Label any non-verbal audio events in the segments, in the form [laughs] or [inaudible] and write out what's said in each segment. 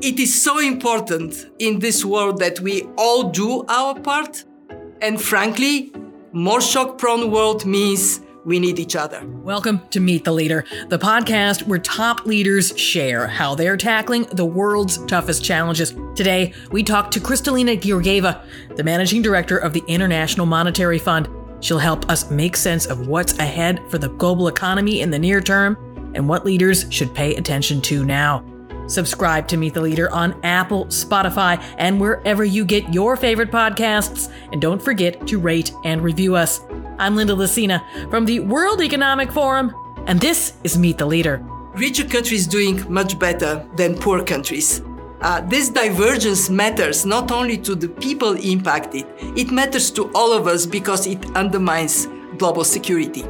It is so important in this world that we all do our part. And frankly, more shock prone world means we need each other. Welcome to Meet the Leader, the podcast where top leaders share how they're tackling the world's toughest challenges. Today, we talk to Kristalina Georgieva, the managing director of the International Monetary Fund. She'll help us make sense of what's ahead for the global economy in the near term and what leaders should pay attention to now. Subscribe to Meet the Leader on Apple, Spotify, and wherever you get your favorite podcasts. And don't forget to rate and review us. I'm Linda Lacina from the World Economic Forum, and this is Meet the Leader. Richer countries doing much better than poor countries. Uh, this divergence matters not only to the people impacted, it matters to all of us because it undermines global security.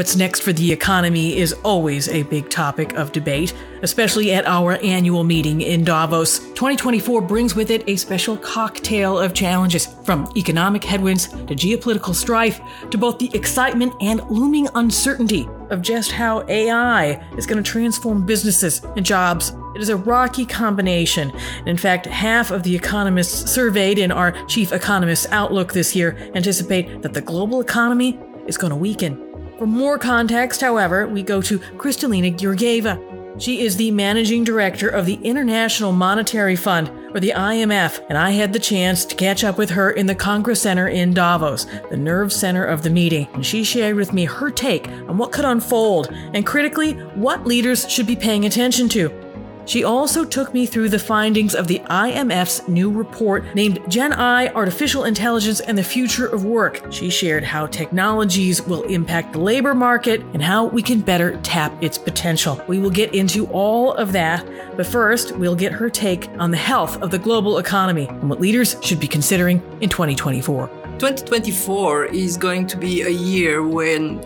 What's next for the economy is always a big topic of debate, especially at our annual meeting in Davos. 2024 brings with it a special cocktail of challenges, from economic headwinds to geopolitical strife to both the excitement and looming uncertainty of just how AI is going to transform businesses and jobs. It is a rocky combination. In fact, half of the economists surveyed in our chief economist's outlook this year anticipate that the global economy is going to weaken. For more context, however, we go to Kristalina Georgieva. She is the managing director of the International Monetary Fund, or the IMF, and I had the chance to catch up with her in the Congress Center in Davos, the nerve center of the meeting. And she shared with me her take on what could unfold, and critically, what leaders should be paying attention to. She also took me through the findings of the IMF's new report named Gen AI Artificial Intelligence and the Future of Work. She shared how technologies will impact the labor market and how we can better tap its potential. We will get into all of that, but first, we'll get her take on the health of the global economy and what leaders should be considering in 2024. 2024 is going to be a year when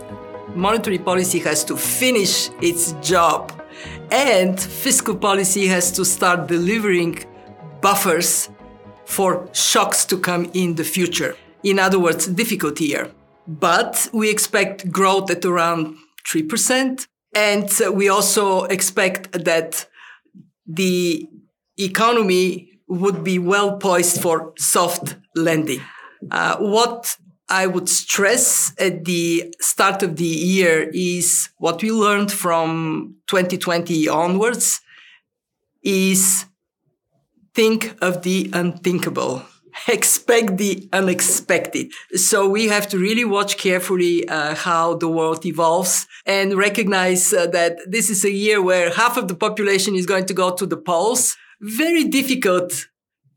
monetary policy has to finish its job and fiscal policy has to start delivering buffers for shocks to come in the future. In other words, difficult year. But we expect growth at around 3%. And we also expect that the economy would be well poised for soft landing. Uh, what I would stress at the start of the year is what we learned from 2020 onwards is think of the unthinkable. [laughs] Expect the unexpected. So we have to really watch carefully uh, how the world evolves and recognize uh, that this is a year where half of the population is going to go to the polls. Very difficult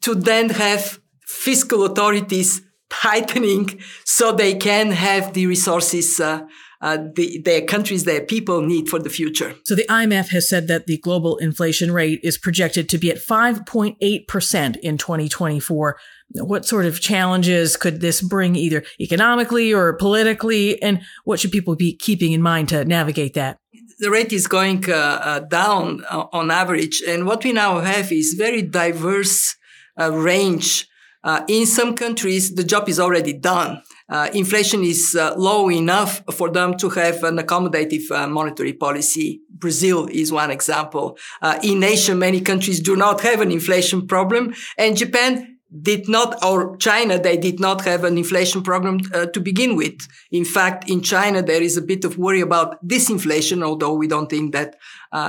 to then have fiscal authorities tightening so they can have the resources uh, uh, the, their countries, their people need for the future. So the IMF has said that the global inflation rate is projected to be at 5.8% in 2024. What sort of challenges could this bring either economically or politically? And what should people be keeping in mind to navigate that? The rate is going uh, uh down uh, on average. And what we now have is very diverse uh, range uh, in some countries, the job is already done. Uh, inflation is uh, low enough for them to have an accommodative uh, monetary policy. Brazil is one example. Uh, in Asia, many countries do not have an inflation problem, and Japan did not, or China, they did not have an inflation problem uh, to begin with. In fact, in China, there is a bit of worry about disinflation, although we don't think that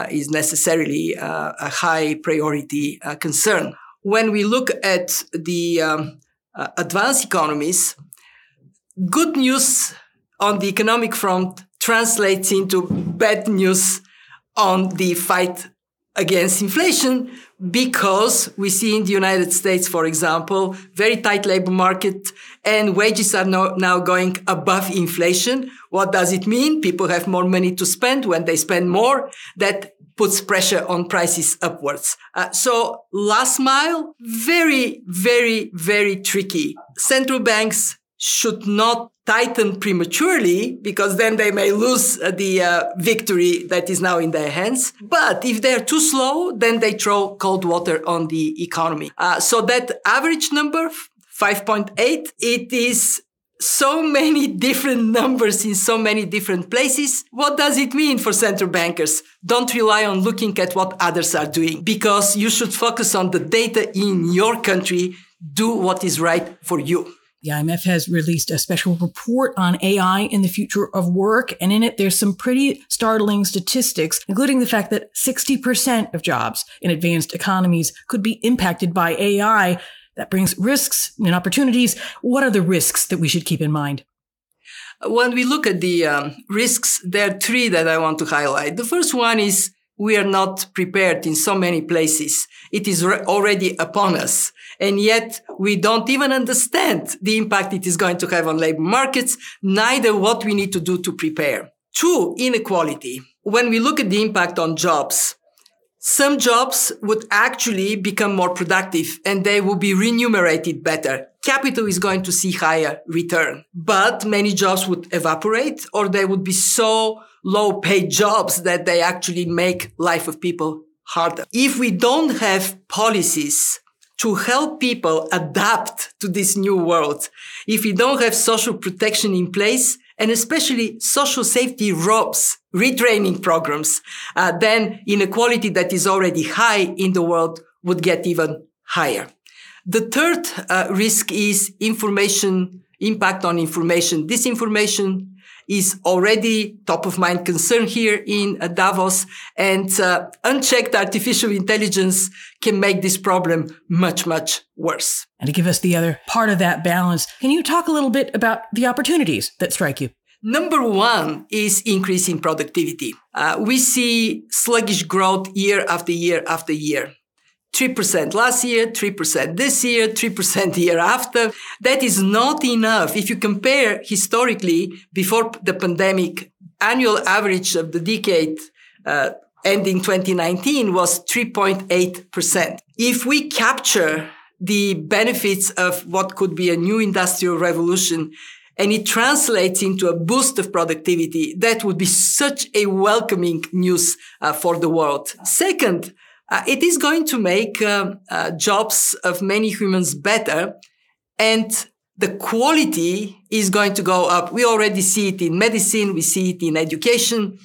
is necessarily a high priority concern when we look at the um, uh, advanced economies, good news on the economic front translates into bad news on the fight against inflation because we see in the United States, for example, very tight labor market and wages are no, now going above inflation. What does it mean? People have more money to spend. When they spend more, that puts pressure on prices upwards. Uh, so last mile, very, very, very tricky. Central banks should not tighten prematurely because then they may lose uh, the uh, victory that is now in their hands. But if they're too slow, then they throw cold water on the economy. Uh, so that average number, 5.8, it is so many [laughs] different numbers in so many different places. What does it mean for central bankers? Don't rely on looking at what others are doing because you should focus on the data in your country. Do what is right for you. The IMF has released a special report on AI in the future of work. And in it, there's some pretty startling statistics, including the fact that 60% of jobs in advanced economies could be impacted by AI. That brings risks and opportunities. What are the risks that we should keep in mind? When we look at the um, risks, there are three that I want to highlight. The first one is we are not prepared in so many places. It is re- already upon us. And yet we don't even understand the impact it is going to have on labor markets, neither what we need to do to prepare. Two, inequality. When we look at the impact on jobs, some jobs would actually become more productive and they will be remunerated better. Capital is going to see higher return, but many jobs would evaporate or they would be so low paid jobs that they actually make life of people harder. If we don't have policies to help people adapt to this new world, if we don't have social protection in place, and especially social safety ropes, retraining programs, uh, then inequality that is already high in the world would get even higher. The third uh, risk is information, impact on information. Disinformation is already top of mind concern here in uh, Davos and uh, unchecked artificial intelligence can make this problem much, much worse. And to give us the other part of that balance, can you talk a little bit about the opportunities that strike you? Number one is increasing productivity. Uh, we see sluggish growth year after year after year. 3% last year, 3% this year, 3% the year after. That is not enough. If you compare historically before the pandemic, annual average of the decade uh, ending 2019 was 3.8%. If we capture the benefits of what could be a new industrial revolution and it translates into a boost of productivity, that would be such a welcoming news uh, for the world. Second, uh, it is going to make uh, uh, jobs of many humans better and the quality is going to go up. We already see it in medicine. We see it in education.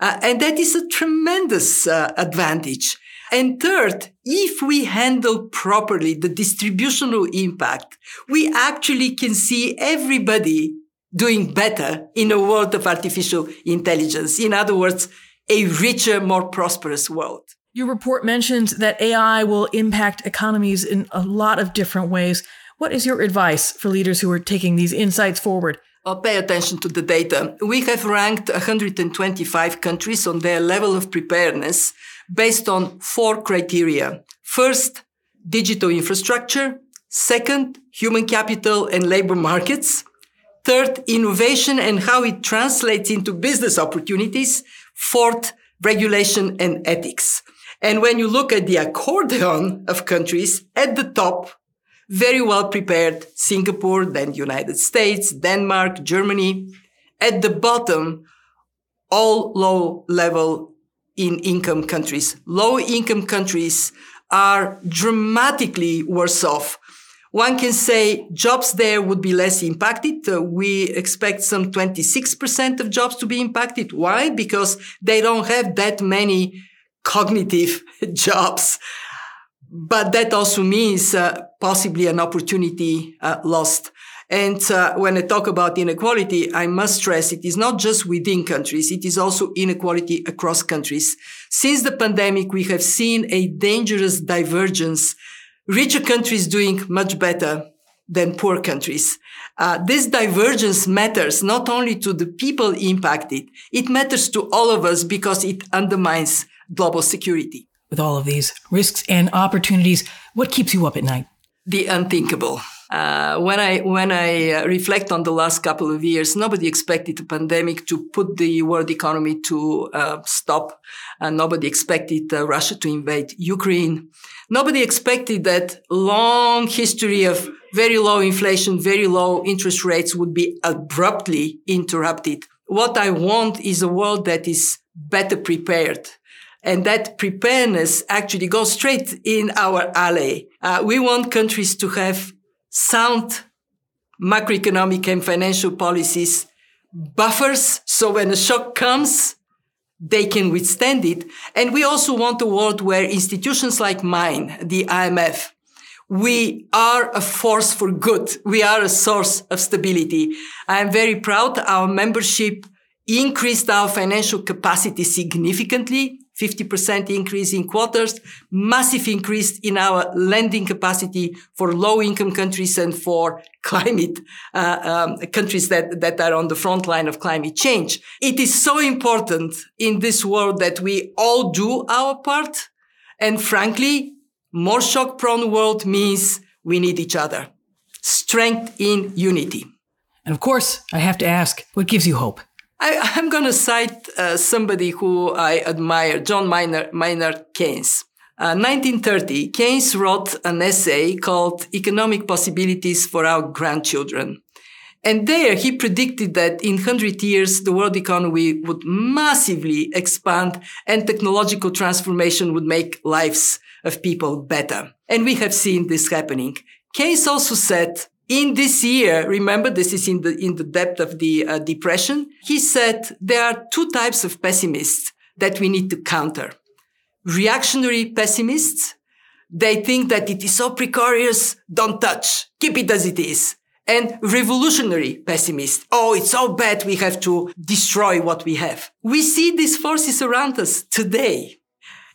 Uh, and that is a tremendous uh, advantage. And third, if we handle properly the distributional impact, we actually can see everybody doing better in a world of artificial intelligence. In other words, a richer, more prosperous world. Your report mentions that AI will impact economies in a lot of different ways. What is your advice for leaders who are taking these insights forward? Pay attention to the data. We have ranked 125 countries on their level of preparedness based on four criteria. First, digital infrastructure. Second, human capital and labor markets. Third, innovation and how it translates into business opportunities. Fourth, regulation and ethics. And when you look at the accordion of countries at the top, very well prepared Singapore, then United States, Denmark, Germany. At the bottom, all low level in income countries. Low income countries are dramatically worse off. One can say jobs there would be less impacted. Uh, we expect some 26% of jobs to be impacted. Why? Because they don't have that many cognitive [laughs] jobs. But that also means uh, possibly an opportunity uh, lost. And uh, when I talk about inequality, I must stress it is not just within countries. It is also inequality across countries. Since the pandemic, we have seen a dangerous divergence. Richer countries doing much better than poor countries. Uh, this divergence matters not only to the people impacted, it matters to all of us because it undermines global security. With all of these risks and opportunities, what keeps you up at night? The unthinkable. Uh, when I when I uh, reflect on the last couple of years, nobody expected a pandemic to put the world economy to uh, stop. and nobody expected uh, Russia to invade Ukraine. Nobody expected that long history of very low inflation, very low interest rates would be abruptly interrupted. What I want is a world that is better prepared and that preparedness actually goes straight in our alley. Uh, we want countries to have sound macroeconomic and financial policies buffers. So when a shock comes, they can withstand it. And we also want a world where institutions like mine, the IMF, we are a force for good. We are a source of stability. I am very proud our membership increased our financial capacity significantly 50% increase in quotas, massive increase in our lending capacity for low income countries and for climate uh, um, countries that, that are on the front line of climate change. It is so important in this world that we all do our part. And frankly, more shock prone world means we need each other. Strength in unity. And of course, I have to ask, what gives you hope? I, am going to cite uh, somebody who I admire, John Maynard, Maynard Keynes. Uh, 1930, Keynes wrote an essay called Economic Possibilities for Our Grandchildren. And there he predicted that in 100 years, the world economy would massively expand and technological transformation would make lives of people better. And we have seen this happening. Keynes also said in this year, remember this is in the, in the depth of the uh, depression. He said there are two types of pessimists that we need to counter. Reactionary pessimists. They think that it is so precarious. Don't touch. Keep it as it is. And revolutionary pessimists. Oh, it's so bad. We have to destroy what we have. We see these forces around us today.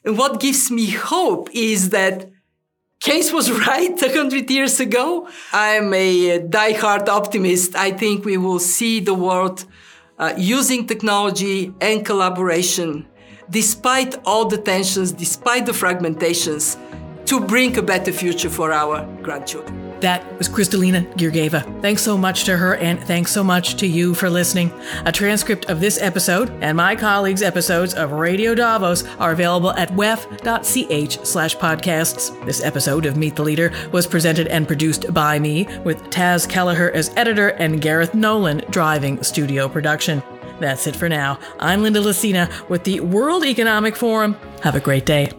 And what gives me hope is that Keynes was [laughs] right a hundred years ago. I'm a die-hard optimist. I think we will see the world uh, using technology and collaboration, despite all the tensions, despite the fragmentations, to bring a better future for our grandchildren. That was Kristalina Georgieva. Thanks so much to her, and thanks so much to you for listening. A transcript of this episode and my colleagues' episodes of Radio Davos are available at wef.ch slash podcasts. This episode of Meet the Leader was presented and produced by me, with Taz Kelleher as editor and Gareth Nolan driving studio production. That's it for now. I'm Linda Lacina with the World Economic Forum. Have a great day.